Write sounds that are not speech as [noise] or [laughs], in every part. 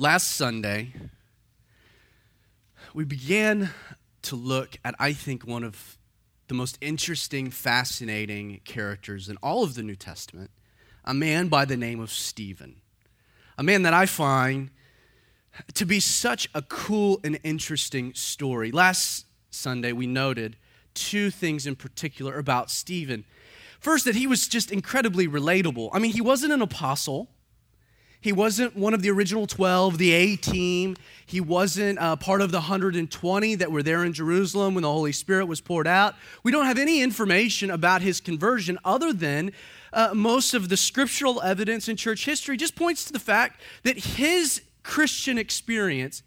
last Sunday, we began to look at, I think, one of the most interesting, fascinating characters in all of the New Testament a man by the name of Stephen. A man that I find to be such a cool and interesting story. Last Sunday, we noted two things in particular about Stephen. First, that he was just incredibly relatable. I mean, he wasn't an apostle. He wasn't one of the original 12, the A team. He wasn't uh, part of the 120 that were there in Jerusalem when the Holy Spirit was poured out. We don't have any information about his conversion other than uh, most of the scriptural evidence in church history just points to the fact that his Christian experience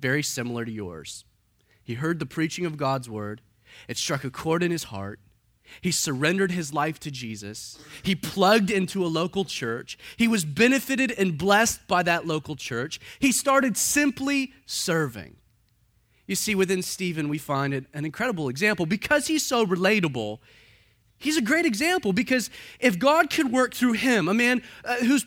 very similar to yours. He heard the preaching of God's word. It struck a chord in his heart. He surrendered his life to Jesus. He plugged into a local church. He was benefited and blessed by that local church. He started simply serving. You see, within Stephen, we find an incredible example. Because he's so relatable, he's a great example. Because if God could work through him, a man uh, whose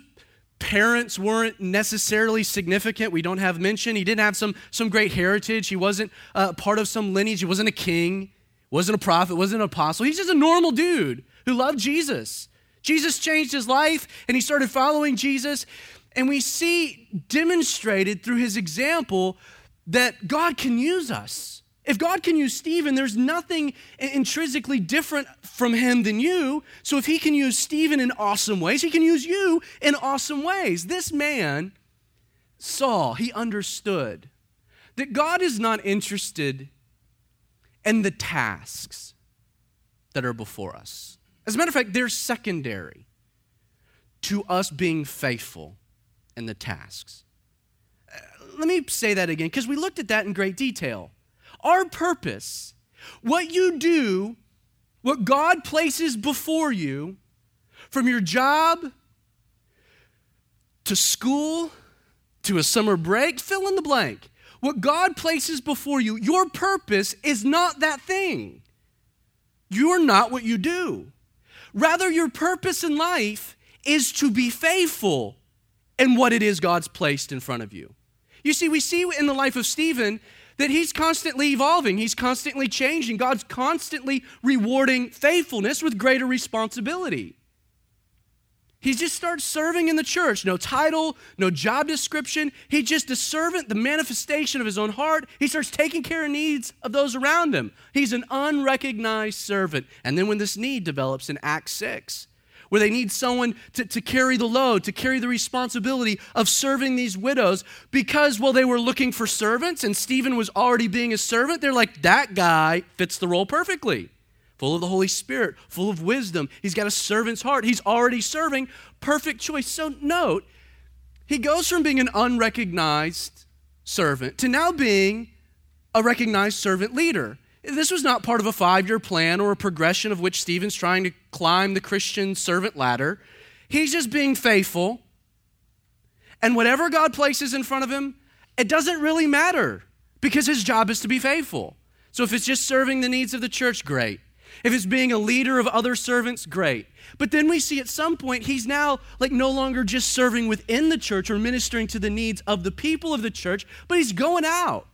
parents weren't necessarily significant, we don't have mention, he didn't have some, some great heritage, he wasn't uh, part of some lineage, he wasn't a king wasn't a prophet, wasn't an apostle. He's just a normal dude who loved Jesus. Jesus changed his life and he started following Jesus. And we see demonstrated through his example that God can use us. If God can use Stephen, there's nothing intrinsically different from him than you. So if he can use Stephen in awesome ways, he can use you in awesome ways. This man saw, he understood that God is not interested and the tasks that are before us. As a matter of fact, they're secondary to us being faithful in the tasks. Uh, let me say that again because we looked at that in great detail. Our purpose, what you do, what God places before you, from your job to school to a summer break, fill in the blank. What God places before you, your purpose is not that thing. You're not what you do. Rather, your purpose in life is to be faithful in what it is God's placed in front of you. You see, we see in the life of Stephen that he's constantly evolving, he's constantly changing. God's constantly rewarding faithfulness with greater responsibility. He just starts serving in the church. No title, no job description. He's just a servant, the manifestation of his own heart. He starts taking care of needs of those around him. He's an unrecognized servant. And then when this need develops in Acts 6, where they need someone to, to carry the load, to carry the responsibility of serving these widows, because, well, they were looking for servants and Stephen was already being a servant, they're like, that guy fits the role perfectly full of the Holy Spirit, full of wisdom. He's got a servant's heart. He's already serving. Perfect choice. So, note, he goes from being an unrecognized servant to now being a recognized servant leader. This was not part of a five year plan or a progression of which Stephen's trying to climb the Christian servant ladder. He's just being faithful. And whatever God places in front of him, it doesn't really matter because his job is to be faithful. So if it's just serving the needs of the church, great. If it's being a leader of other servants, great. But then we see at some point he's now like no longer just serving within the church or ministering to the needs of the people of the church, but he's going out.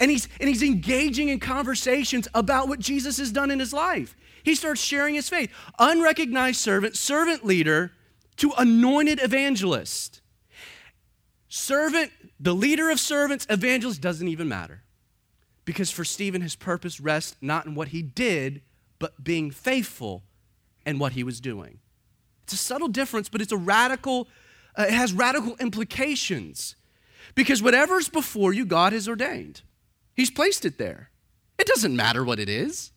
And he's and he's engaging in conversations about what Jesus has done in his life. He starts sharing his faith. Unrecognized servant, servant leader to anointed evangelist. Servant, the leader of servants, evangelist doesn't even matter. Because for Stephen, his purpose rests not in what he did, but being faithful in what he was doing. It's a subtle difference, but it's a radical, uh, it has radical implications. Because whatever's before you, God has ordained. He's placed it there. It doesn't matter what it is.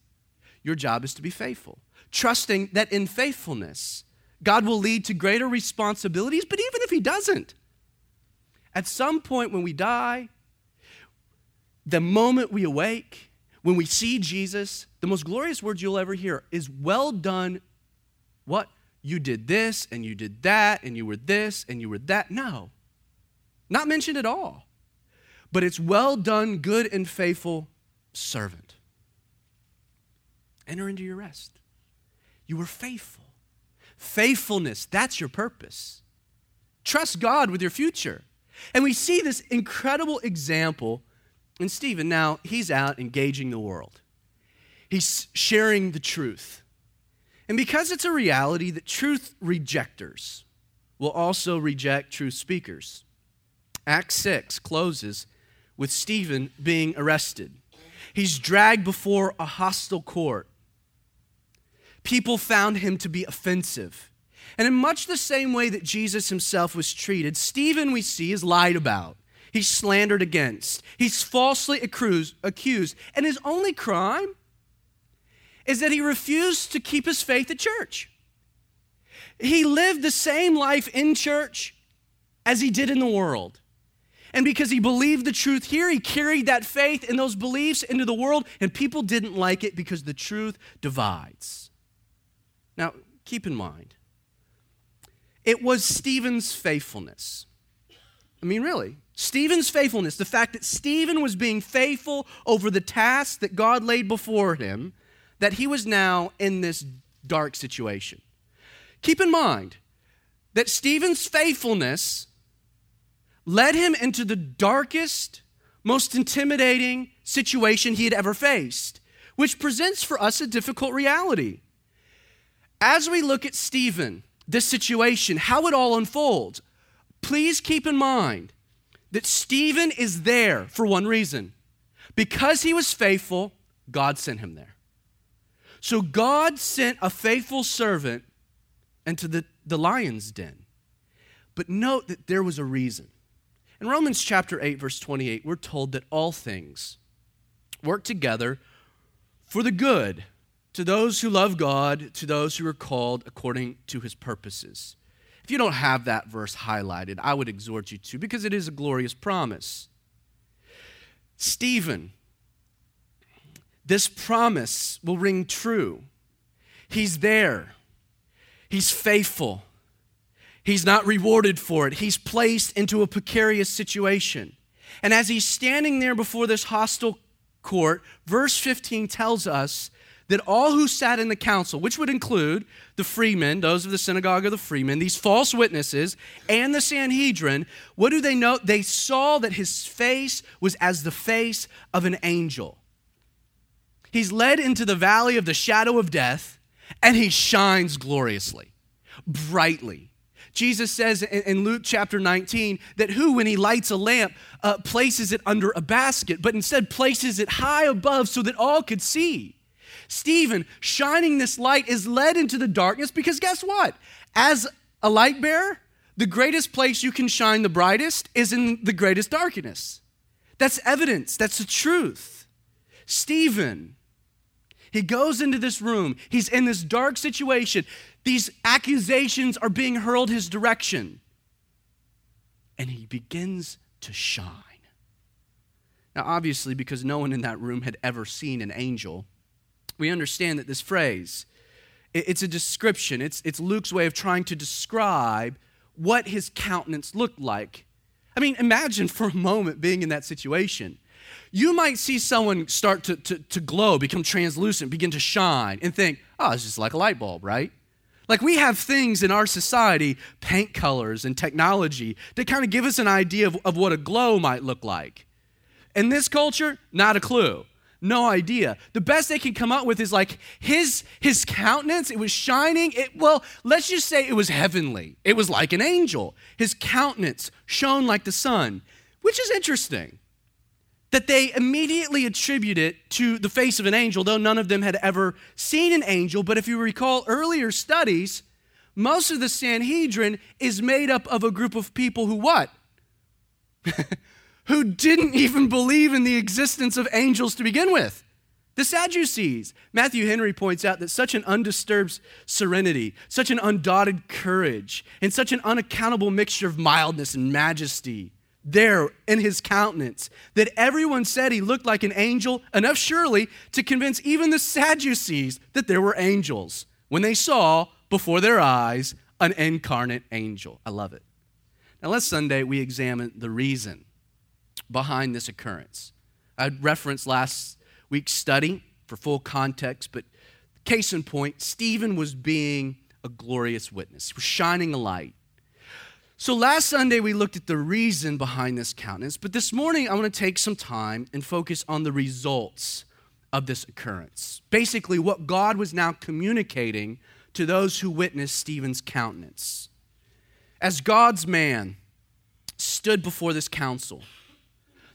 Your job is to be faithful, trusting that in faithfulness, God will lead to greater responsibilities, but even if He doesn't, at some point when we die, the moment we awake, when we see Jesus, the most glorious words you'll ever hear is, Well done. What? You did this and you did that and you were this and you were that. No, not mentioned at all. But it's well done, good and faithful servant. Enter into your rest. You were faithful. Faithfulness, that's your purpose. Trust God with your future. And we see this incredible example in Stephen. Now, he's out engaging the world, he's sharing the truth. And because it's a reality that truth rejectors will also reject truth speakers, Acts 6 closes with Stephen being arrested. He's dragged before a hostile court. People found him to be offensive. And in much the same way that Jesus himself was treated, Stephen, we see, is lied about. He's slandered against. He's falsely accused. And his only crime is that he refused to keep his faith at church. He lived the same life in church as he did in the world. And because he believed the truth here, he carried that faith and those beliefs into the world, and people didn't like it because the truth divides. Now, keep in mind, it was Stephen's faithfulness. I mean, really, Stephen's faithfulness, the fact that Stephen was being faithful over the task that God laid before him, that he was now in this dark situation. Keep in mind that Stephen's faithfulness led him into the darkest, most intimidating situation he had ever faced, which presents for us a difficult reality. As we look at Stephen, this situation, how it all unfolds, please keep in mind that Stephen is there for one reason. Because he was faithful, God sent him there. So God sent a faithful servant into the, the lion's den. But note that there was a reason. In Romans chapter 8, verse 28, we're told that all things work together for the good to those who love God, to those who are called according to his purposes. If you don't have that verse highlighted, I would exhort you to because it is a glorious promise. Stephen, this promise will ring true. He's there, he's faithful. He's not rewarded for it. He's placed into a precarious situation. And as he's standing there before this hostile court, verse 15 tells us that all who sat in the council, which would include the freemen, those of the synagogue of the freemen, these false witnesses, and the Sanhedrin, what do they note? They saw that his face was as the face of an angel. He's led into the valley of the shadow of death, and he shines gloriously, brightly. Jesus says in Luke chapter 19 that who, when he lights a lamp, uh, places it under a basket, but instead places it high above so that all could see. Stephen, shining this light, is led into the darkness because guess what? As a light bearer, the greatest place you can shine the brightest is in the greatest darkness. That's evidence, that's the truth. Stephen, he goes into this room, he's in this dark situation. These accusations are being hurled his direction. And he begins to shine. Now, obviously, because no one in that room had ever seen an angel, we understand that this phrase, it's a description. It's, it's Luke's way of trying to describe what his countenance looked like. I mean, imagine for a moment being in that situation. You might see someone start to, to, to glow, become translucent, begin to shine, and think, oh, it's just like a light bulb, right? Like we have things in our society, paint colors and technology, that kind of give us an idea of, of what a glow might look like. In this culture, not a clue. No idea. The best they can come up with is like his his countenance, it was shining. It, well, let's just say it was heavenly. It was like an angel. His countenance shone like the sun, which is interesting that they immediately attribute it to the face of an angel, though none of them had ever seen an angel. But if you recall earlier studies, most of the Sanhedrin is made up of a group of people who what? [laughs] who didn't even believe in the existence of angels to begin with. The Sadducees. Matthew Henry points out that such an undisturbed serenity, such an undaunted courage, and such an unaccountable mixture of mildness and majesty there in his countenance that everyone said he looked like an angel, enough surely to convince even the Sadducees that there were angels when they saw before their eyes an incarnate angel. I love it. Now, last Sunday, we examined the reason behind this occurrence. I referenced last week's study for full context, but case in point, Stephen was being a glorious witness, he was shining a light. So last Sunday we looked at the reason behind this countenance, but this morning I want to take some time and focus on the results of this occurrence. Basically, what God was now communicating to those who witnessed Stephen's countenance. As God's man stood before this council,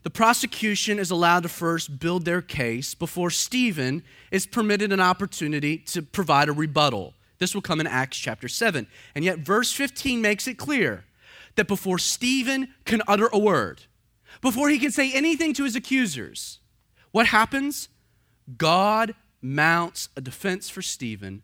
the prosecution is allowed to first build their case before Stephen is permitted an opportunity to provide a rebuttal. This will come in Acts chapter 7. And yet, verse 15 makes it clear that before Stephen can utter a word, before he can say anything to his accusers, what happens? God mounts a defense for Stephen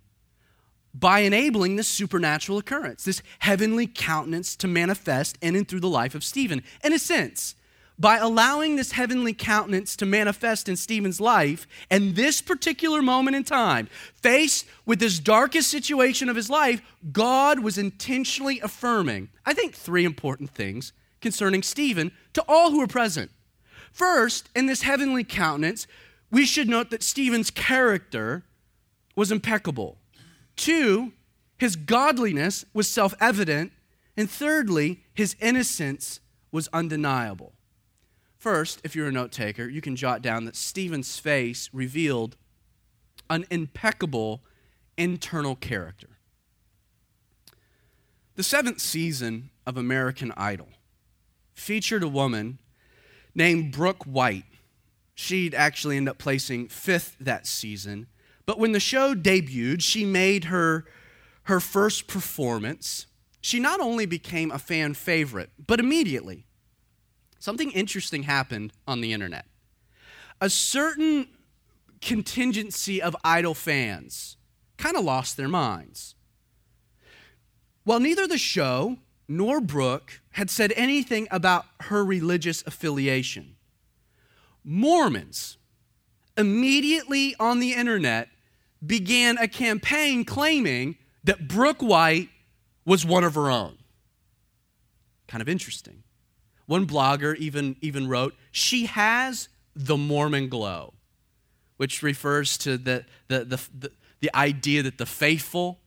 by enabling this supernatural occurrence, this heavenly countenance to manifest in and through the life of Stephen. In a sense, by allowing this heavenly countenance to manifest in Stephen's life and this particular moment in time, faced with this darkest situation of his life, God was intentionally affirming, I think, three important things concerning Stephen to all who were present. First, in this heavenly countenance, we should note that Stephen's character was impeccable. Two, his godliness was self evident. And thirdly, his innocence was undeniable. First, if you're a note taker, you can jot down that Stephen's face revealed an impeccable internal character. The seventh season of American Idol featured a woman named Brooke White. She'd actually end up placing fifth that season. But when the show debuted, she made her, her first performance. She not only became a fan favorite, but immediately something interesting happened on the internet. A certain contingency of idol fans kind of lost their minds. While neither the show nor Brooke had said anything about her religious affiliation, Mormons immediately on the internet began a campaign claiming that Brooke White was one of her own. Kind of interesting. One blogger even, even wrote, She has the Mormon glow, which refers to the, the, the, the, the idea that the faithful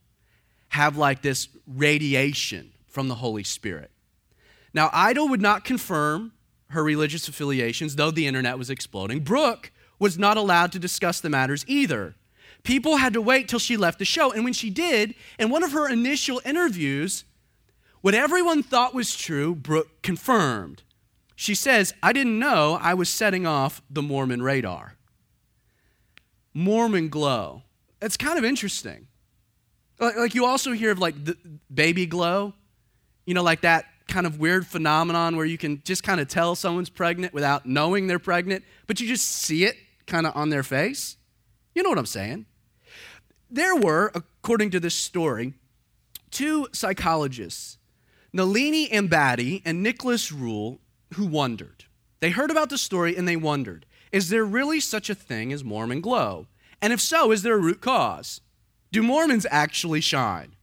have like this radiation from the Holy Spirit. Now, Idol would not confirm her religious affiliations, though the internet was exploding. Brooke was not allowed to discuss the matters either. People had to wait till she left the show. And when she did, in one of her initial interviews, what everyone thought was true, Brooke confirmed. She says, I didn't know I was setting off the Mormon radar. Mormon glow. It's kind of interesting. Like, you also hear of like the baby glow, you know, like that kind of weird phenomenon where you can just kind of tell someone's pregnant without knowing they're pregnant, but you just see it kind of on their face. You know what I'm saying? There were, according to this story, two psychologists Nalini Ambady and Nicholas Rule, who wondered. They heard about the story and they wondered is there really such a thing as Mormon glow? And if so, is there a root cause? Do Mormons actually shine?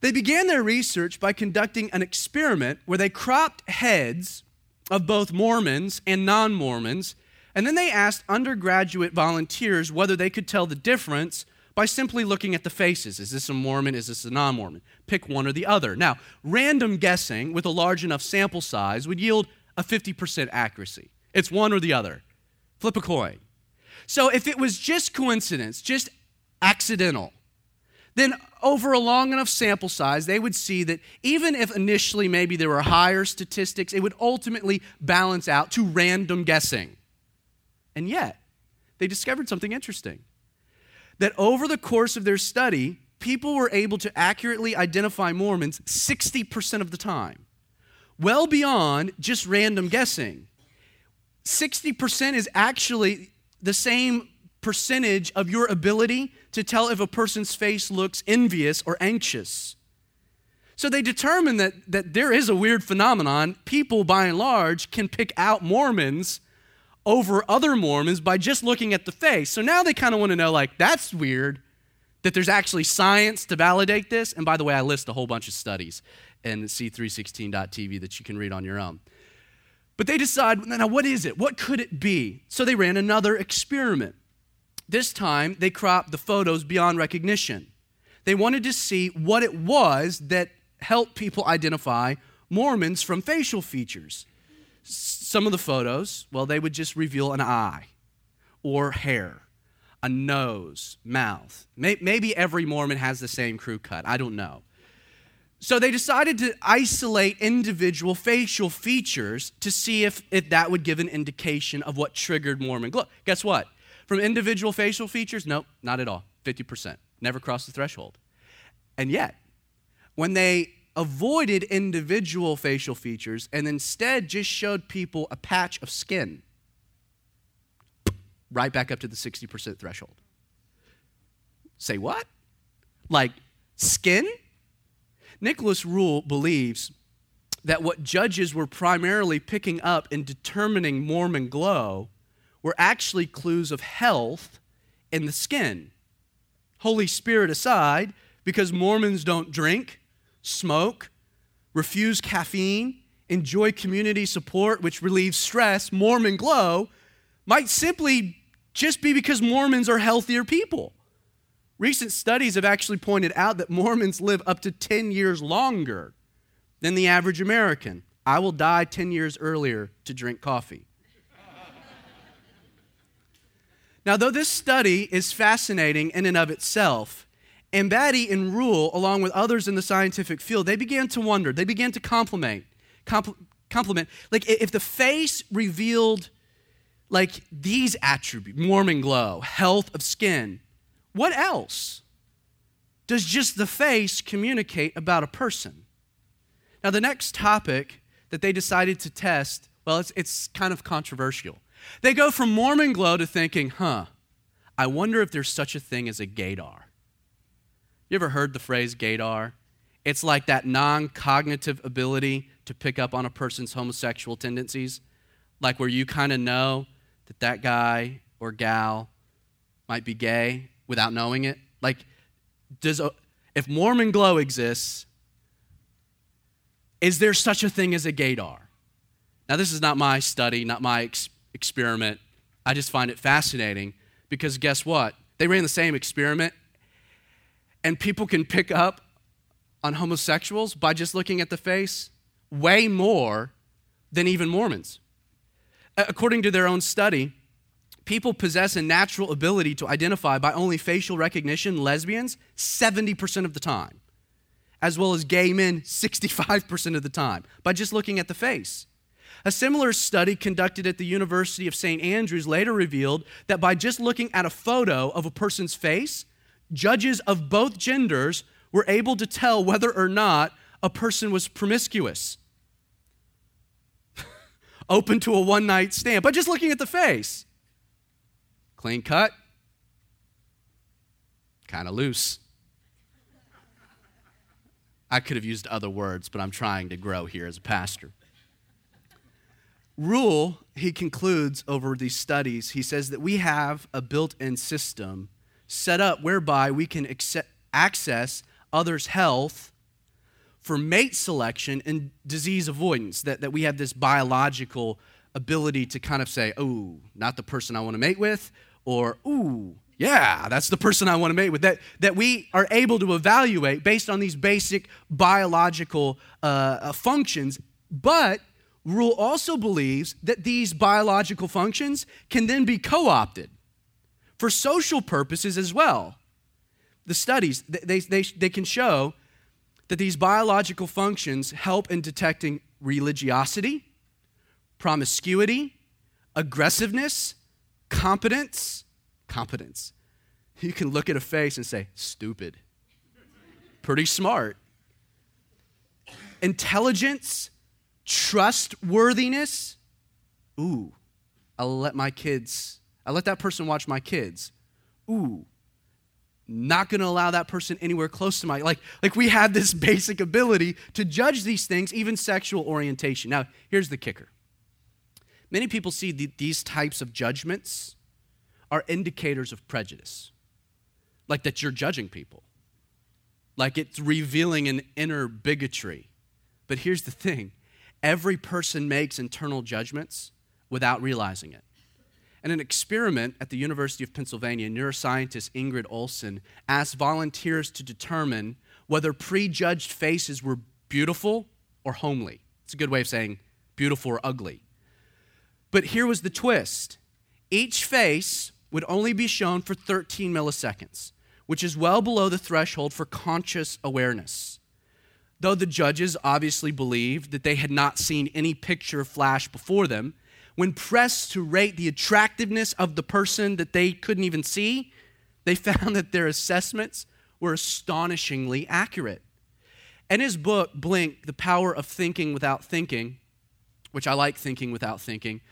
They began their research by conducting an experiment where they cropped heads of both Mormons and non Mormons, and then they asked undergraduate volunteers whether they could tell the difference by simply looking at the faces. Is this a Mormon? Is this a non Mormon? Pick one or the other. Now, random guessing with a large enough sample size would yield a 50% accuracy. It's one or the other. Flip a coin. So if it was just coincidence, just accidental, then over a long enough sample size, they would see that even if initially maybe there were higher statistics, it would ultimately balance out to random guessing. And yet, they discovered something interesting that over the course of their study, people were able to accurately identify Mormons 60% of the time, well beyond just random guessing. 60% is actually the same percentage of your ability to tell if a person's face looks envious or anxious. So they determined that, that there is a weird phenomenon. People, by and large, can pick out Mormons over other Mormons by just looking at the face. So now they kind of want to know, like, that's weird that there's actually science to validate this. And by the way, I list a whole bunch of studies in c316.tv that you can read on your own. But they decide, now what is it? What could it be? So they ran another experiment. This time, they cropped the photos beyond recognition. They wanted to see what it was that helped people identify Mormons from facial features. Some of the photos, well, they would just reveal an eye or hair, a nose, mouth. Maybe every Mormon has the same crew cut. I don't know. So they decided to isolate individual facial features to see if, if that would give an indication of what triggered Mormon glow. Guess what? From individual facial features, nope, not at all. 50%. Never crossed the threshold. And yet, when they avoided individual facial features and instead just showed people a patch of skin, right back up to the 60% threshold. Say what? Like skin? Nicholas Rule believes that what judges were primarily picking up in determining Mormon glow were actually clues of health in the skin. Holy Spirit aside, because Mormons don't drink, smoke, refuse caffeine, enjoy community support, which relieves stress, Mormon glow might simply just be because Mormons are healthier people. Recent studies have actually pointed out that Mormons live up to 10 years longer than the average American. I will die 10 years earlier to drink coffee. now, though this study is fascinating in and of itself, Ambady and Rule, along with others in the scientific field, they began to wonder, they began to compliment, compl- compliment, like if the face revealed like these attributes, Mormon glow, health of skin, what else does just the face communicate about a person? Now, the next topic that they decided to test, well, it's, it's kind of controversial. They go from Mormon glow to thinking, huh, I wonder if there's such a thing as a gaydar. You ever heard the phrase gaydar? It's like that non cognitive ability to pick up on a person's homosexual tendencies, like where you kind of know that that guy or gal might be gay without knowing it? Like, does if Mormon glow exists, is there such a thing as a gaydar? Now, this is not my study, not my ex- experiment. I just find it fascinating because guess what? They ran the same experiment, and people can pick up on homosexuals by just looking at the face way more than even Mormons. According to their own study, people possess a natural ability to identify by only facial recognition lesbians 70% of the time, as well as gay men 65% of the time, by just looking at the face. A similar study conducted at the University of St. Andrews later revealed that by just looking at a photo of a person's face, judges of both genders were able to tell whether or not a person was promiscuous, open to a one night stand, by just looking at the face. Clean cut, kind of loose. I could have used other words, but I'm trying to grow here as a pastor. Rule, he concludes over these studies, he says that we have a built in system set up whereby we can access others' health for mate selection and disease avoidance, that, that we have this biological ability to kind of say, oh, not the person I want to mate with, or, ooh, yeah, that's the person I want to mate with. That, that we are able to evaluate based on these basic biological uh, uh, functions. But Rule also believes that these biological functions can then be co opted for social purposes as well. The studies, they, they, they can show that these biological functions help in detecting religiosity, promiscuity, aggressiveness, competence, competence. You can look at a face and say, stupid. Pretty smart. Intelligence, trustworthiness. Ooh, I'll let my kids, I let that person watch my kids. Ooh, not going to allow that person anywhere close to my like like we have this [laughs] basic ability to judge these things even sexual orientation. Now here's the kicker. Many people see the, these types of judgments are indicators of prejudice, like that you're judging people, like it's revealing an inner bigotry. But here's the thing. Every person makes internal judgments without realizing it. In an experiment at the University of Pennsylvania, neuroscientist Ingrid Olson asked volunteers to determine whether prejudged faces were beautiful or homely. It's a good way of saying beautiful or ugly. But here was the twist each face would only be shown for 13 milliseconds, which is well below the threshold for conscious awareness. Though the judges obviously believed that they had not seen any picture flash before them, when pressed to rate the attractiveness of the person that they couldn't even see, they [laughs] found that their assessments were astonishingly accurate. In his book, Blink The Power of Thinking Without Thinking, which I like thinking without thinking,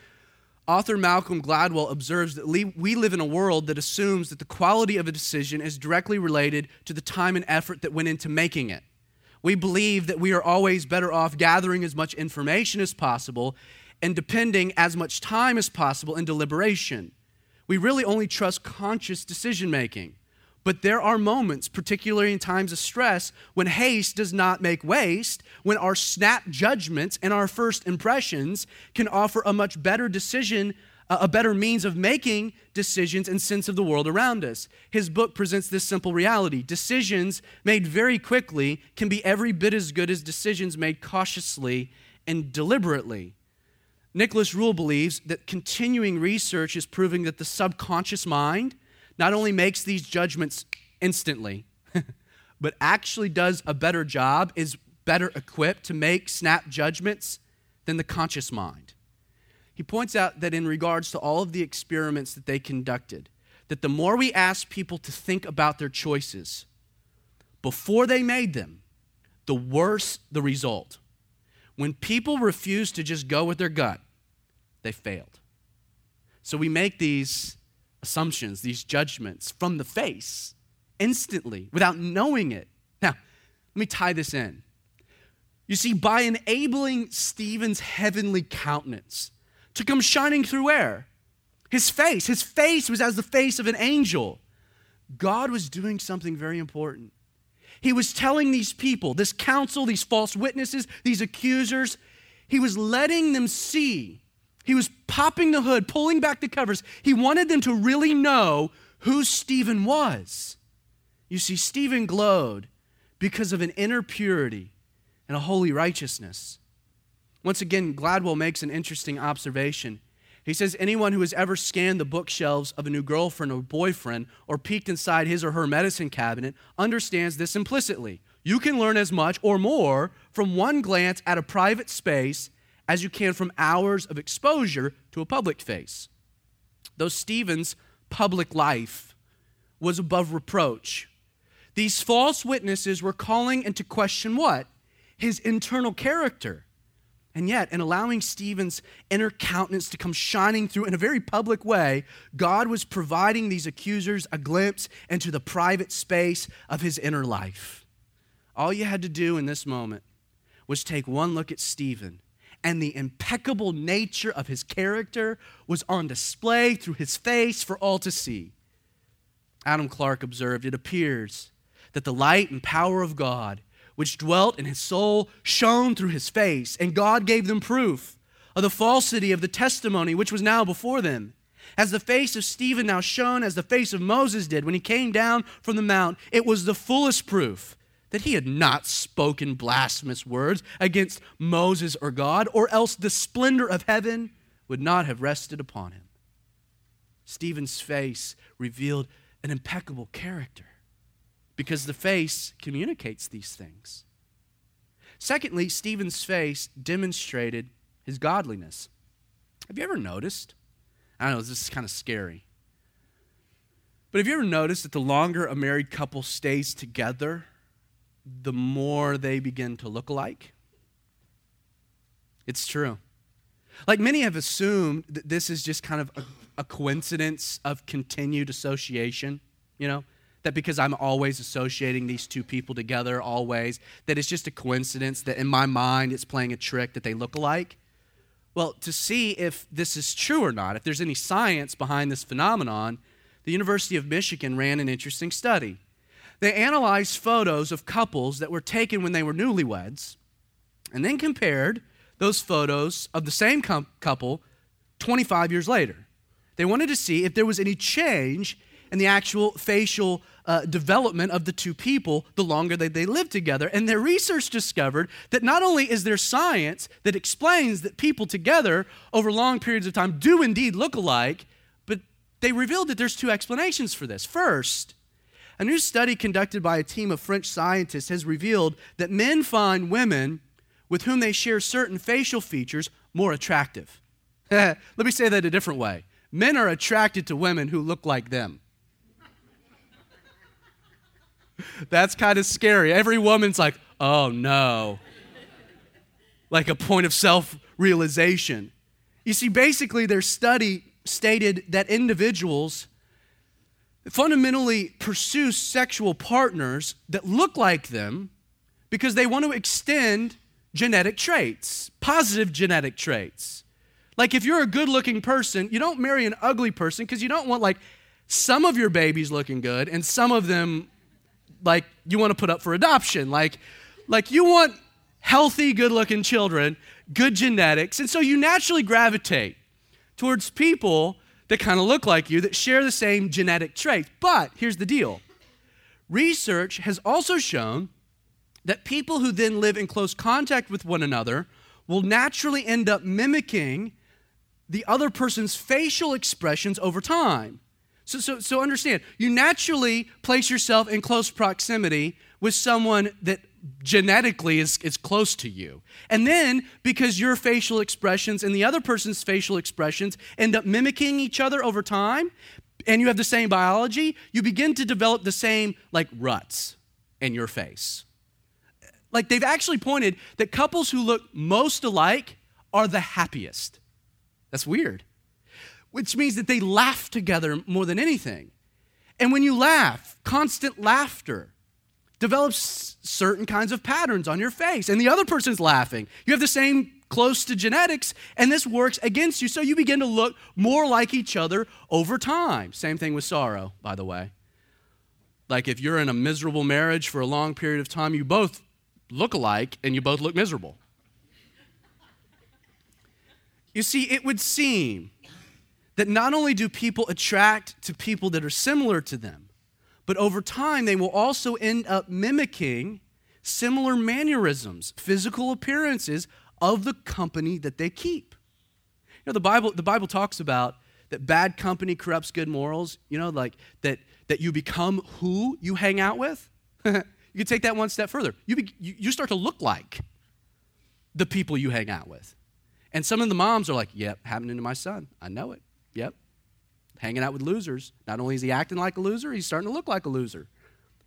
author Malcolm Gladwell observes that we live in a world that assumes that the quality of a decision is directly related to the time and effort that went into making it. We believe that we are always better off gathering as much information as possible and depending as much time as possible in deliberation. We really only trust conscious decision making. But there are moments, particularly in times of stress, when haste does not make waste, when our snap judgments and our first impressions can offer a much better decision, a better means of making decisions and sense of the world around us. His book presents this simple reality decisions made very quickly can be every bit as good as decisions made cautiously and deliberately. Nicholas Rule believes that continuing research is proving that the subconscious mind not only makes these judgments instantly, [laughs] but actually does a better job, is better equipped to make snap judgments than the conscious mind. He points out that in regards to all of the experiments that they conducted, that the more we ask people to think about their choices before they made them, the worse the result. When people refuse to just go with their gut, they failed. So we make these assumptions, these judgments from the face instantly without knowing it. Now, let me tie this in. You see, by enabling Stephen's heavenly countenance to come shining through air, his face, his face was as the face of an angel. God was doing something very important. He was telling these people, this council, these false witnesses, these accusers, he was letting them see he was popping the hood, pulling back the covers. He wanted them to really know who Stephen was. You see, Stephen glowed because of an inner purity and a holy righteousness. Once again, Gladwell makes an interesting observation. He says anyone who has ever scanned the bookshelves of a new girlfriend or boyfriend or peeked inside his or her medicine cabinet understands this implicitly. You can learn as much or more from one glance at a private space as you can from hours of exposure to a public face. Though Stephen's public life was above reproach, these false witnesses were calling into question what? His internal character. And yet, in allowing Stephen's inner countenance to come shining through in a very public way, God was providing these accusers a glimpse into the private space of his inner life. All you had to do in this moment was take one look at Stephen and the impeccable nature of his character was on display through his face for all to see. Adam Clarke observed it appears that the light and power of God, which dwelt in his soul, shone through his face, and God gave them proof of the falsity of the testimony which was now before them. As the face of Stephen now shone as the face of Moses did when he came down from the mount, it was the fullest proof that he had not spoken blasphemous words against Moses or God, or else the splendor of heaven would not have rested upon him. Stephen's face revealed an impeccable character because the face communicates these things. Secondly, Stephen's face demonstrated his godliness. Have you ever noticed? I don't know this is kind of scary. But have you ever noticed that the longer a married couple stays together, the more they begin to look alike. It's true. Like many have assumed that this is just kind of a, a coincidence of continued association, you know, that because I'm always associating these two people together, always, that it's just a coincidence that in my mind it's playing a trick that they look alike. Well, to see if this is true or not, if there's any science behind this phenomenon, the University of Michigan ran an interesting study. They analyzed photos of couples that were taken when they were newlyweds and then compared those photos of the same com- couple 25 years later. They wanted to see if there was any change and the actual facial uh, development of the two people the longer that they lived together. And their research discovered that not only is there science that explains that people together over long periods of time do indeed look alike, but they revealed that there's two explanations for this. First, a new study conducted by a team of French scientists has revealed that men find women with whom they share certain facial features more attractive. [laughs] Let me say that a different way. Men are attracted to women who look like them. [laughs] That's kind of scary. Every woman's like, oh no. Like a point of self realization. You see, basically, their study stated that individuals fundamentally pursue sexual partners that look like them because they want to extend genetic traits, positive genetic traits. Like if you're a good looking person, you don't marry an ugly person because you don't want like some of your babies looking good and some of them like you want to put up for adoption. Like like you want healthy, good looking children, good genetics. And so you naturally gravitate towards people that kind of look like you, that share the same genetic traits. But here's the deal research has also shown that people who then live in close contact with one another will naturally end up mimicking the other person's facial expressions over time. So, so, so understand, you naturally place yourself in close proximity with someone that genetically is, is close to you. And then, because your facial expressions and the other person's facial expressions end up mimicking each other over time, and you have the same biology, you begin to develop the same, like, ruts in your face. Like, they've actually pointed that couples who look most alike are the happiest. That's weird. Which means that they laugh together more than anything. And when you laugh, constant laughter, develops certain kinds of patterns on your face, and the other person's laughing. You have the same close to genetics, and this works against you. So you begin to look more like each other over time. Same thing with sorrow, by the way. Like if you're in a miserable marriage for a long period of time, you both look alike and you both look miserable. You see, it would seem that not only do people attract to people that are similar to them, but over time, they will also end up mimicking similar mannerisms, physical appearances of the company that they keep. You know, the Bible, the Bible talks about that bad company corrupts good morals, you know, like that, that you become who you hang out with. [laughs] you can take that one step further. You, be, you, you start to look like the people you hang out with. And some of the moms are like, yep, happening to my son. I know it. Yep, hanging out with losers. Not only is he acting like a loser, he's starting to look like a loser.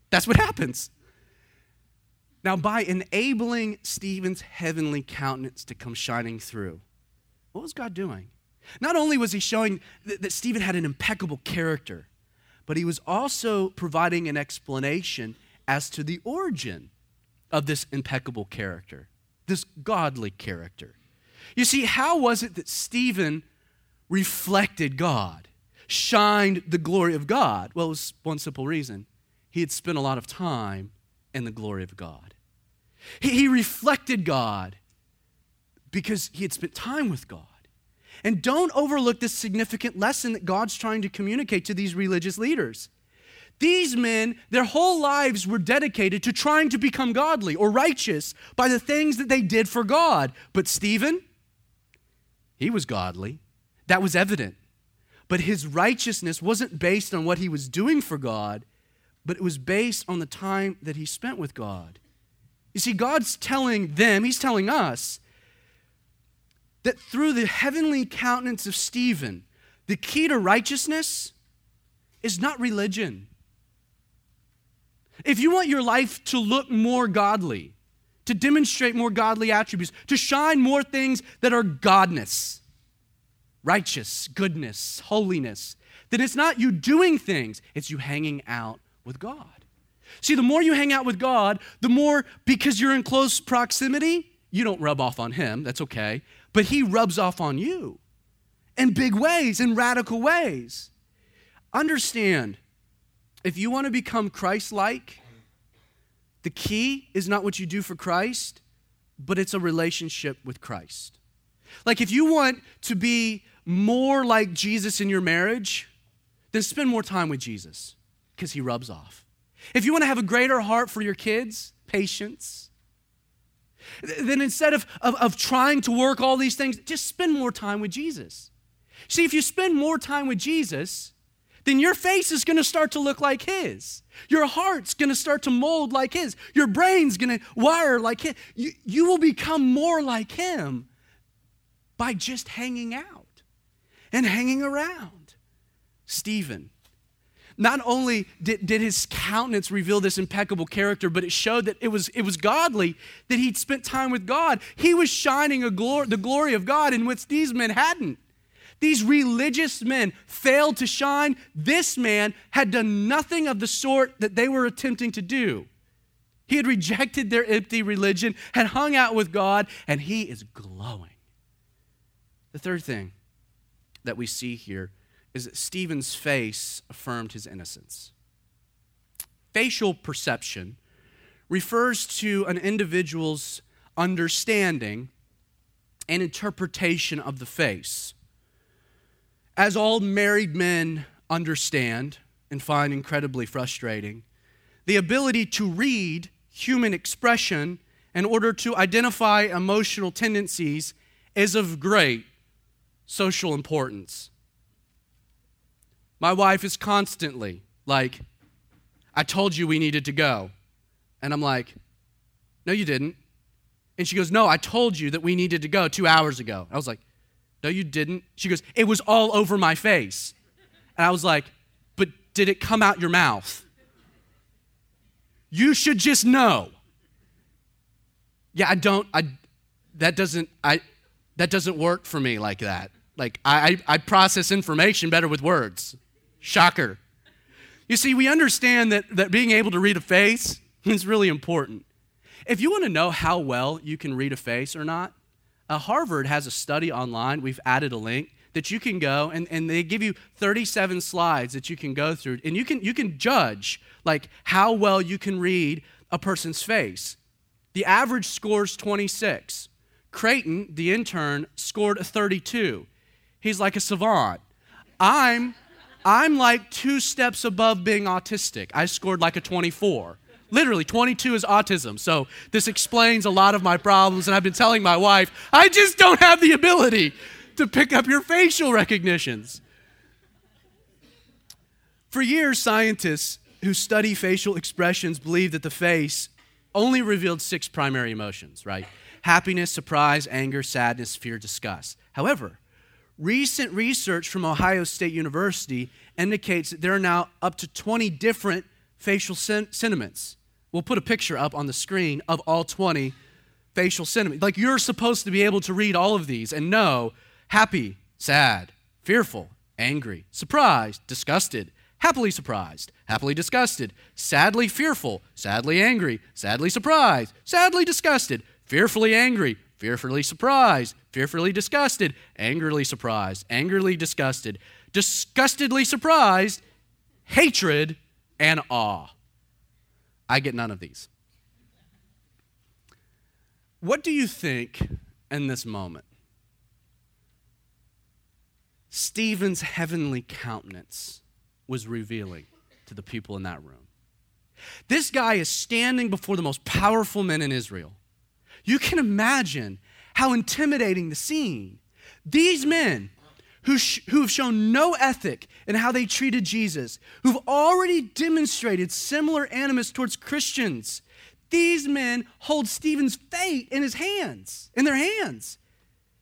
That's what happens. Now, by enabling Stephen's heavenly countenance to come shining through, what was God doing? Not only was he showing that, that Stephen had an impeccable character, but he was also providing an explanation as to the origin of this impeccable character, this godly character. You see, how was it that Stephen reflected God? Shined the glory of God? Well, it was one simple reason. He had spent a lot of time in the glory of God. He, he reflected God because he had spent time with God. And don't overlook this significant lesson that God's trying to communicate to these religious leaders. These men, their whole lives were dedicated to trying to become godly or righteous by the things that they did for God. But Stephen, he was godly. That was evident. But his righteousness wasn't based on what he was doing for God, but it was based on the time that he spent with God. You see, God's telling them, he's telling us, that through the heavenly countenance of Stephen, the key to righteousness is not religion. If you want your life to look more godly, to demonstrate more godly attributes, to shine more things that are godness, righteous, goodness, holiness, then it's not you doing things, it's you hanging out with God. See, the more you hang out with God, the more, because you're in close proximity, you don't rub off on Him, that's okay, but He rubs off on you in big ways, in radical ways. Understand, if you want to become Christ like, the key is not what you do for Christ, but it's a relationship with Christ. Like if you want to be more like Jesus in your marriage, then spend more time with Jesus because he rubs off. If you want to have a greater heart for your kids, patience. Then instead of, of, of trying to work all these things, just spend more time with Jesus. See, if you spend more time with Jesus, then your face is going to start to look like His. Your heart's going to start to mold like His. Your brain's going to wire like His. You, you will become more like Him by just hanging out and hanging around. Stephen, not only did, did his countenance reveal this impeccable character, but it showed that it was, it was godly, that he'd spent time with God. He was shining a glor- the glory of God in which these men hadn't. These religious men failed to shine. This man had done nothing of the sort that they were attempting to do. He had rejected their empty religion, had hung out with God, and he is glowing. The third thing that we see here is that Stephen's face affirmed his innocence. Facial perception refers to an individual's understanding and interpretation of the face. As all married men understand and find incredibly frustrating, the ability to read human expression in order to identify emotional tendencies is of great social importance. My wife is constantly like, I told you we needed to go. And I'm like, No, you didn't. And she goes, No, I told you that we needed to go two hours ago. I was like, No, you didn't. She goes, It was all over my face. And I was like, But did it come out your mouth? You should just know. Yeah, I don't, I, that doesn't, I, that doesn't work for me like that. Like, I, I process information better with words. Shocker. You see, we understand that, that being able to read a face [laughs] is really important. If you want to know how well you can read a face or not, uh, Harvard has a study online. We've added a link that you can go and, and they give you 37 slides that you can go through and you can you can judge like how well you can read a person's face. The average scores 26. Creighton, the intern, scored a 32. He's like a savant. I'm I'm like two steps above being autistic. I scored like a 24. Literally, 22 is autism. So this explains a lot of my problems. And I've been telling my wife, I just don't have the ability to pick up your facial recognitions. For years, scientists who study facial expressions believe that the face only revealed six primary emotions, right? Happiness, surprise, anger, sadness, fear, disgust. However, Recent research from Ohio State University indicates that there are now up to 20 different facial sen- sentiments. We'll put a picture up on the screen of all 20 facial sentiments. Like you're supposed to be able to read all of these and know happy, sad, fearful, angry, surprised, disgusted, happily surprised, happily disgusted, sadly fearful, sadly angry, sadly surprised, sadly disgusted, fearfully angry, fearfully surprised, fearfully disgusted, angrily surprised, angrily disgusted, disgustedly surprised, hatred, and awe. I get none of these. What do you think in this moment? Stephen's heavenly countenance was revealing to the people in that room. This guy is standing before the most powerful men in Israel. You can imagine how intimidating the scene. These men who, sh- who have shown no ethic in how they treated Jesus, who've already demonstrated similar animus towards Christians, these men hold Stephen's fate in his hands, in their hands.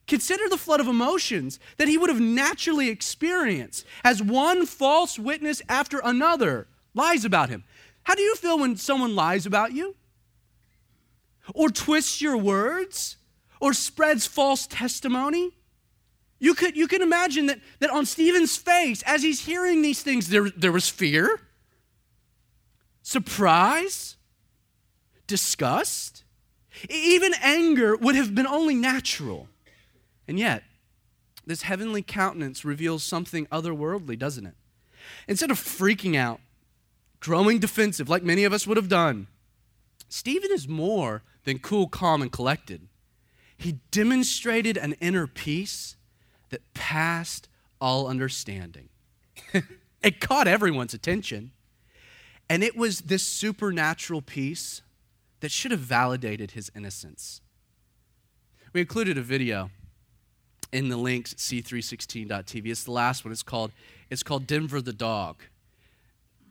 Consider the flood of emotions that he would have naturally experienced as one false witness after another lies about him. How do you feel when someone lies about you? Or twists your words or spreads false testimony. You could, you can imagine that, that on Stephen's face, as he's hearing these things, there, there was fear, surprise, disgust, even anger would have been only natural. And yet, this heavenly countenance reveals something otherworldly, doesn't it? Instead of freaking out, growing defensive like many of us would have done, Stephen is more than cool, calm, and collected. He demonstrated an inner peace that passed all understanding. [laughs] It caught everyone's attention. And it was this supernatural peace that should have validated his innocence. We included a video in the links at c316.tv. It's the last one. It's called, it's called Denver the Dog.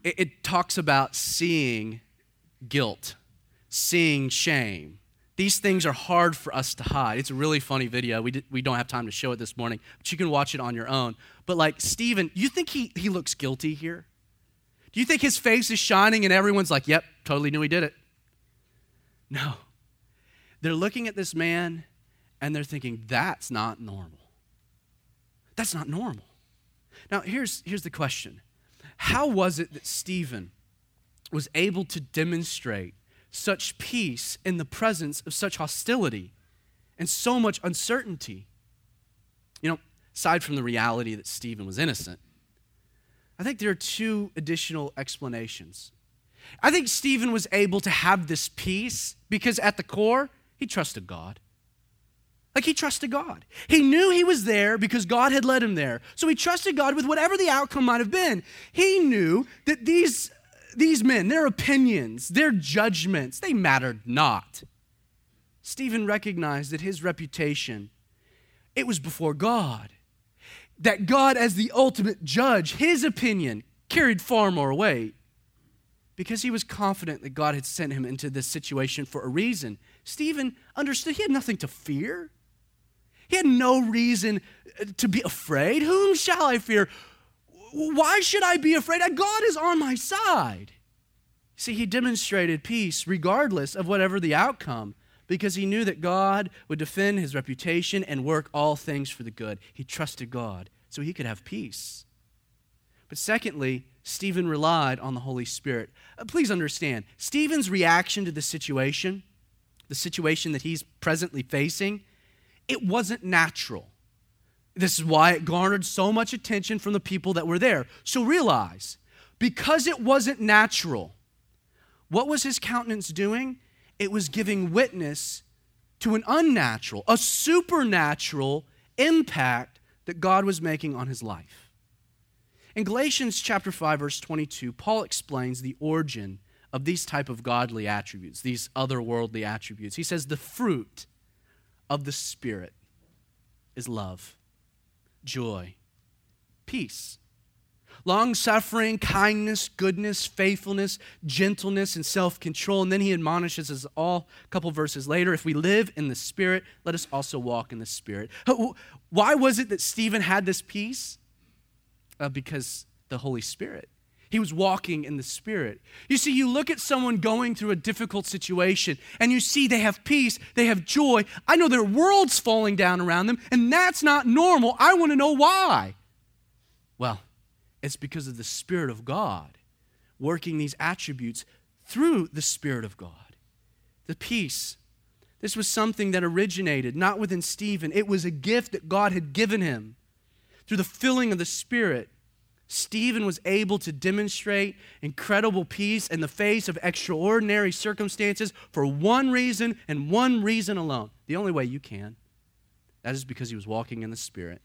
It, it talks about seeing guilt, seeing shame. These things are hard for us to hide. It's a really funny video. We, did, we don't have time to show it this morning, but you can watch it on your own. But like Stephen, you think he, he looks guilty here? Do you think his face is shining and everyone's like, yep, totally knew he did it? No. They're looking at this man and they're thinking, that's not normal. That's not normal. Now, here's, here's the question How was it that Stephen was able to demonstrate such peace in the presence of such hostility and so much uncertainty? You know, aside from the reality that Stephen was innocent, I think there are two additional explanations. I think Stephen was able to have this peace because at the core, he trusted God. Like he trusted God. He knew he was there because God had led him there. So he trusted God with whatever the outcome might have been. He knew that these, these men, their opinions, their judgments, they mattered not. Stephen recognized that his reputation, it was before God. That God, as the ultimate judge, his opinion carried far more weight because he was confident that God had sent him into this situation for a reason. Stephen understood he had nothing to fear. He had no reason to be afraid. Whom shall I fear? Why should I be afraid? God is on my side. See, he demonstrated peace regardless of whatever the outcome because he knew that God would defend his reputation and work all things for the good. He trusted God so he could have peace. But secondly, Stephen relied on the Holy Spirit. Uh, please understand, Stephen's reaction to the situation, the situation that he's presently facing, it wasn't natural. This is why it garnered so much attention from the people that were there. So realize, because it wasn't natural, what was his countenance doing? It was giving witness to an unnatural, a supernatural impact that God was making on his life. In Galatians chapter 5 verse 22, Paul explains the origin of these type of godly attributes, these otherworldly attributes. He says the fruit of the Spirit is love, joy, peace, long suffering, kindness, goodness, faithfulness, gentleness, and self control. And then he admonishes us all a couple verses later if we live in the Spirit, let us also walk in the Spirit. Why was it that Stephen had this peace? Uh, because the Holy Spirit he was walking in the Spirit. You see, you look at someone going through a difficult situation and you see they have peace, they have joy. I know their world's falling down around them, and that's not normal. I want to know why. Well, it's because of the Spirit of God working these attributes through the Spirit of God. The peace. This was something that originated not within Stephen, it was a gift that God had given him through the filling of the Spirit. Stephen was able to demonstrate incredible peace in the face of extraordinary circumstances for one reason and one reason alone. The only way you can. That is because he was walking in the Spirit.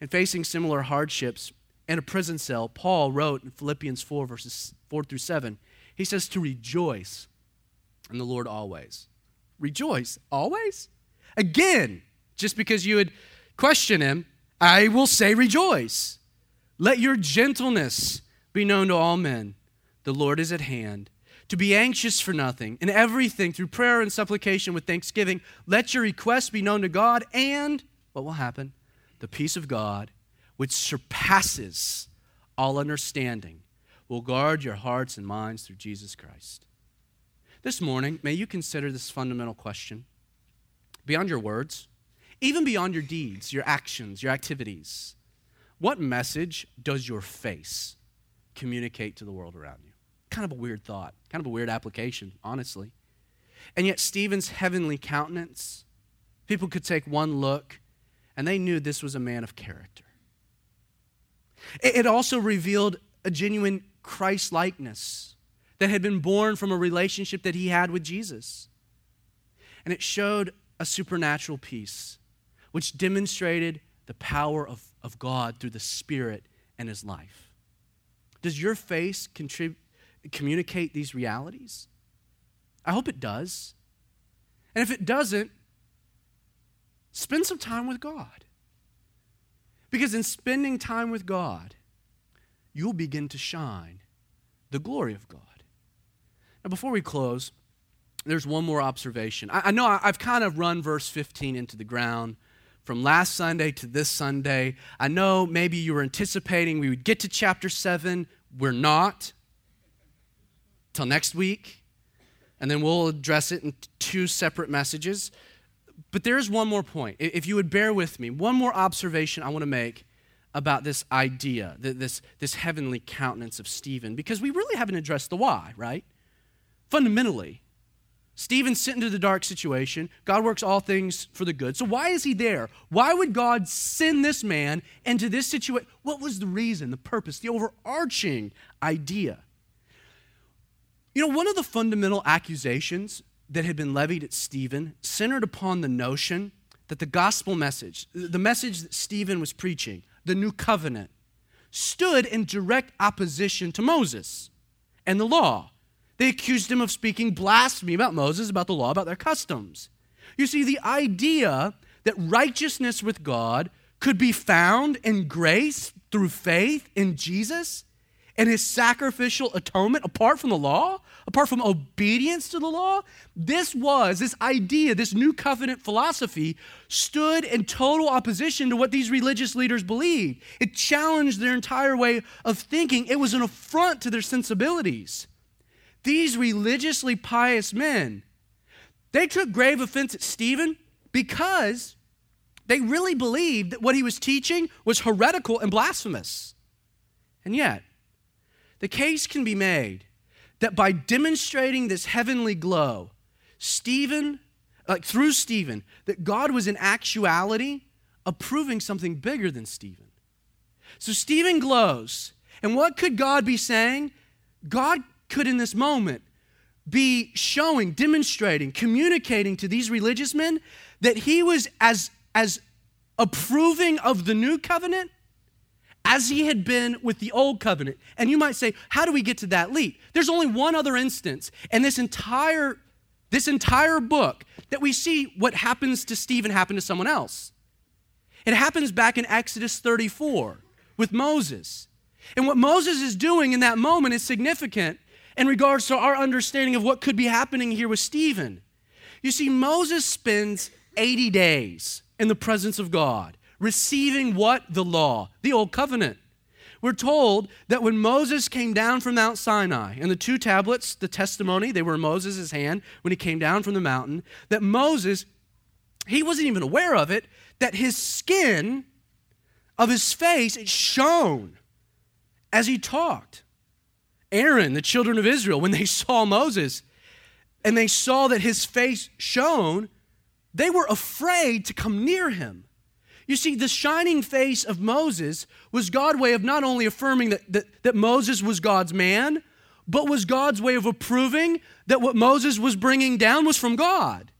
And facing similar hardships in a prison cell, Paul wrote in Philippians 4, verses 4 through 7, he says to rejoice in the Lord always. Rejoice always? Again, just because you would question him, I will say rejoice. Let your gentleness be known to all men. The Lord is at hand. To be anxious for nothing, in everything, through prayer and supplication with thanksgiving, let your requests be known to God, and what will happen? The peace of God, which surpasses all understanding, will guard your hearts and minds through Jesus Christ. This morning, may you consider this fundamental question beyond your words, even beyond your deeds, your actions, your activities. What message does your face communicate to the world around you? Kind of a weird thought, kind of a weird application, honestly. And yet, Stephen's heavenly countenance, people could take one look and they knew this was a man of character. It also revealed a genuine Christ likeness that had been born from a relationship that he had with Jesus. And it showed a supernatural peace, which demonstrated the power of, of God through the Spirit and his life. Does your face contrib- communicate these realities? I hope it does. And if it doesn't, spend some time with God. Because in spending time with God, you'll begin to shine the glory of God. Now, before we close, there's one more observation. I, I know I, I've kind of run verse 15 into the ground from last Sunday to this Sunday. I know maybe you were anticipating we would get to chapter 7. We're not. Till next week. And then we'll address it in two separate messages. But there's one more point. If you would bear with me, one more observation I want to make about this idea, this, this heavenly countenance of Stephen, because we really haven't addressed the why, right? Fundamentally, Stephen's sent into the dark situation. God works all things for the good. So why is he there? Why would God send this man into this situation? What was the reason, the purpose, the overarching idea? You know, one of the fundamental accusations that had been levied at Stephen centered upon the notion that the gospel message, the message that Stephen was preaching, the new covenant, stood in direct opposition to Moses and the law. They accused him of speaking blasphemy about Moses, about the law, about their customs. You see, the idea that righteousness with God could be found in grace through faith in Jesus and his sacrificial atonement apart from the law, apart from obedience to the law, this was, this idea, this new covenant philosophy stood in total opposition to what these religious leaders believed. It challenged their entire way of thinking, it was an affront to their sensibilities. These religiously pious men, they took grave offense at Stephen because they really believed that what he was teaching was heretical and blasphemous. And yet, the case can be made that by demonstrating this heavenly glow, Stephen, like through Stephen, that God was in actuality approving something bigger than Stephen. So Stephen glows. And what could God be saying? God could in this moment be showing, demonstrating, communicating to these religious men that he was as, as approving of the new covenant as he had been with the old covenant. And you might say, how do we get to that leap? There's only one other instance in this entire this entire book that we see what happens to Stephen happen to someone else. It happens back in Exodus 34 with Moses. And what Moses is doing in that moment is significant in regards to our understanding of what could be happening here with Stephen. You see, Moses spends 80 days in the presence of God, receiving what? The law, the old covenant. We're told that when Moses came down from Mount Sinai, and the two tablets, the testimony, they were in Moses' hand when he came down from the mountain, that Moses, he wasn't even aware of it, that his skin of his face, it shone as he talked. Aaron, the children of Israel, when they [laughs] saw Moses and they saw that his face shone, they were afraid to come near him. You see, the shining face of Moses was God's way of not only affirming that, that, that Moses was God's man, but was God's way of approving that what Moses was bringing down was from God.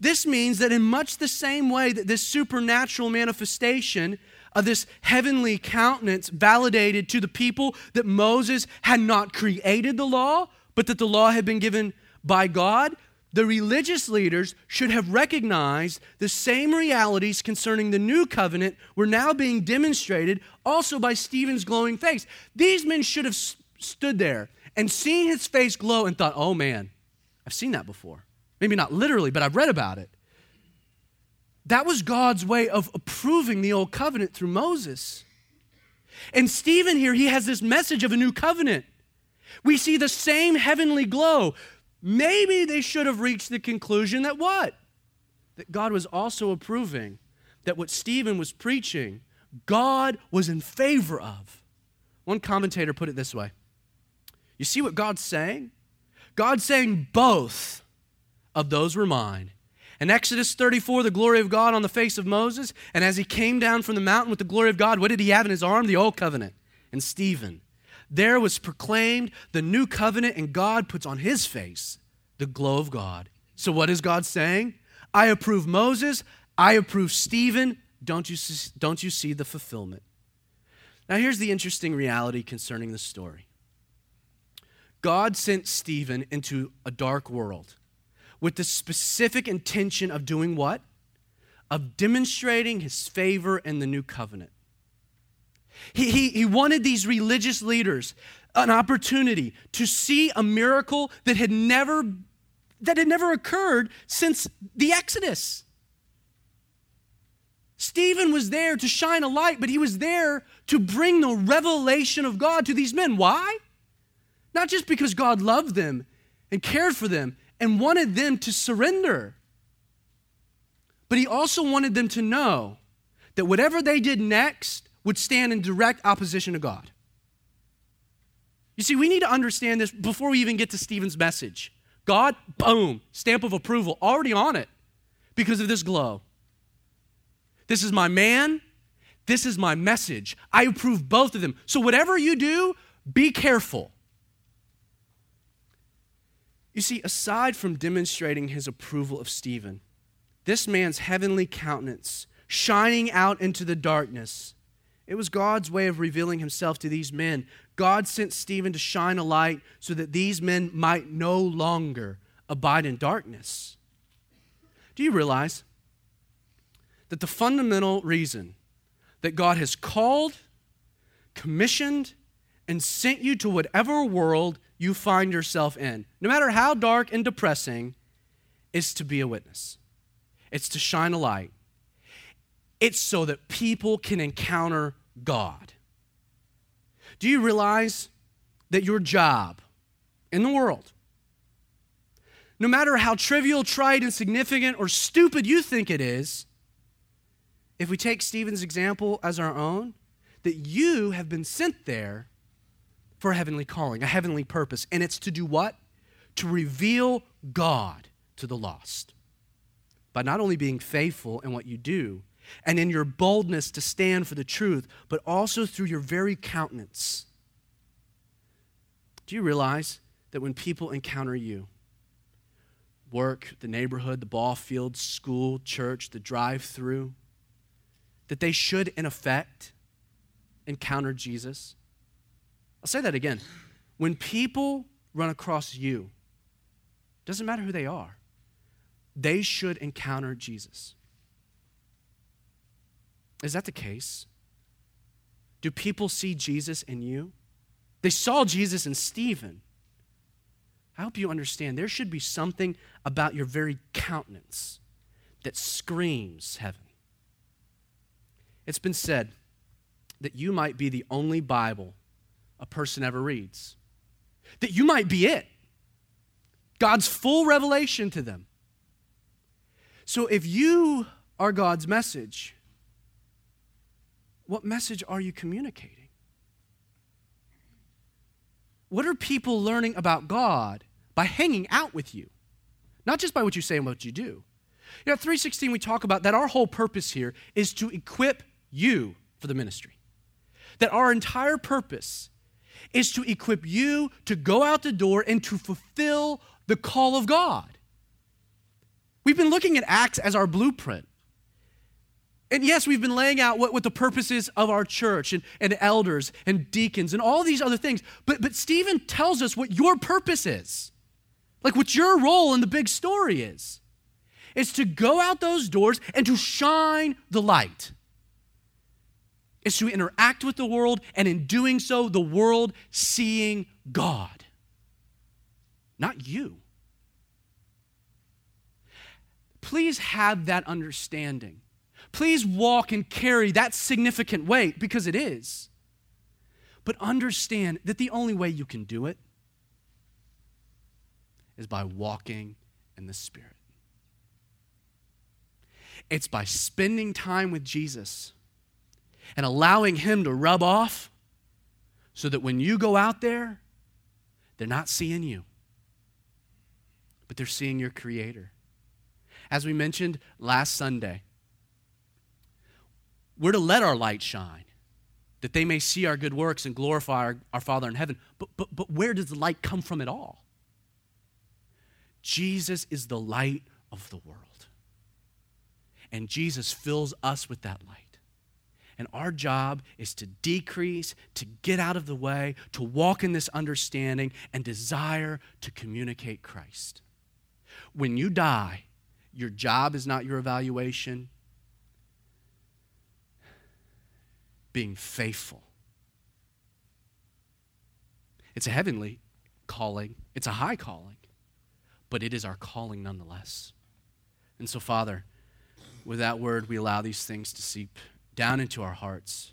This means that in much the same way that this supernatural manifestation of this heavenly countenance validated to the people that Moses had not created the law, but that the law had been given by God, the religious leaders should have recognized the same realities concerning the new covenant were now being demonstrated also by Stephen's glowing face. These men should have stood there and seen his face glow and thought, oh man, I've seen that before. Maybe not literally, but I've read about it. That was God's way of approving the old covenant through Moses. And Stephen here, he has this message of a new covenant. We see the same heavenly glow. Maybe they should have reached the conclusion that what? That God was also approving that what Stephen was preaching, God was in favor of. One commentator put it this way You see what God's saying? God's saying both of those were mine in Exodus 34, the glory of God on the face of Moses. And as he came down from the mountain with the glory of God, what did he have in his arm? The old covenant. And Stephen. There was proclaimed the new covenant, and God puts on his face the glow of God. So, what is God saying? I approve Moses. I approve Stephen. Don't you see, don't you see the fulfillment? Now, here's the interesting reality concerning the story God sent Stephen into a dark world with the specific intention of doing what? Of demonstrating his favor in the new covenant. He, he, he wanted these religious leaders an opportunity to see a miracle that had never that had never occurred since the Exodus. Stephen was there to shine a light, but he was there to bring the revelation of God to these men. Why? Not just because God loved them and cared for them and wanted them to surrender, but he also wanted them to know that whatever they did next would stand in direct opposition to God. You see, we need to understand this before we even get to Stephen's message. God, boom, stamp of approval already on it because of this glow. This is my man. This is my message. I approve both of them. So, whatever you do, be careful. You see, aside from demonstrating his approval of Stephen, this man's heavenly countenance shining out into the darkness, it was God's way of revealing himself to these men. God sent Stephen to shine a light so that these men might no longer abide in darkness. Do you realize that the fundamental reason that God has called, commissioned, and sent you to whatever world you find yourself in, no matter how dark and depressing, is to be a witness. It's to shine a light. It's so that people can encounter God. Do you realize that your job in the world, no matter how trivial, trite, insignificant, or stupid you think it is, if we take Stephen's example as our own, that you have been sent there for a heavenly calling, a heavenly purpose. And it's to do what? To reveal God to the lost. By not only being faithful in what you do and in your boldness to stand for the truth, but also through your very countenance. Do you realize that when people encounter you, work, the neighborhood, the ball field, school, church, the drive through, that they should, in effect, encounter Jesus? I'll say that again. When people run across you, doesn't matter who they are, they should encounter Jesus. Is that the case? Do people see Jesus in you? They saw Jesus in Stephen. I hope you understand there should be something about your very countenance that screams heaven. It's been said that you might be the only Bible a person ever reads, that you might be it. God's full revelation to them. So if you are God's message, what message are you communicating? What are people learning about God by hanging out with you? Not just by what you say and what you do. You know, at 316, we talk about that our whole purpose here is to equip you for the ministry. That our entire purpose is to equip you to go out the door and to fulfill the call of God. We've been looking at Acts as our blueprint. And yes, we've been laying out what, what the purpose is of our church and, and elders and deacons and all these other things. But, but Stephen tells us what your purpose is, like what your role in the big story is. It's to go out those doors and to shine the light is to interact with the world, and in doing so, the world seeing God, not you. Please have that understanding. Please walk and carry that significant weight because it is. But understand that the only way you can do it is by walking in the Spirit. It's by spending time with Jesus and allowing Him to rub off so that when you go out there, they're not seeing you, but they're seeing your Creator. As we mentioned last Sunday, we're to let our light shine that they may see our good works and glorify our, our Father in heaven. But, but, but where does the light come from at all? Jesus is the light of the world. And Jesus fills us with that light. And our job is to decrease, to get out of the way, to walk in this understanding, and desire to communicate Christ. When you die, your job is not your evaluation. Being faithful. It's a heavenly calling, it's a high calling, but it is our calling nonetheless. And so, Father, with that word, we allow these things to seep down into our hearts.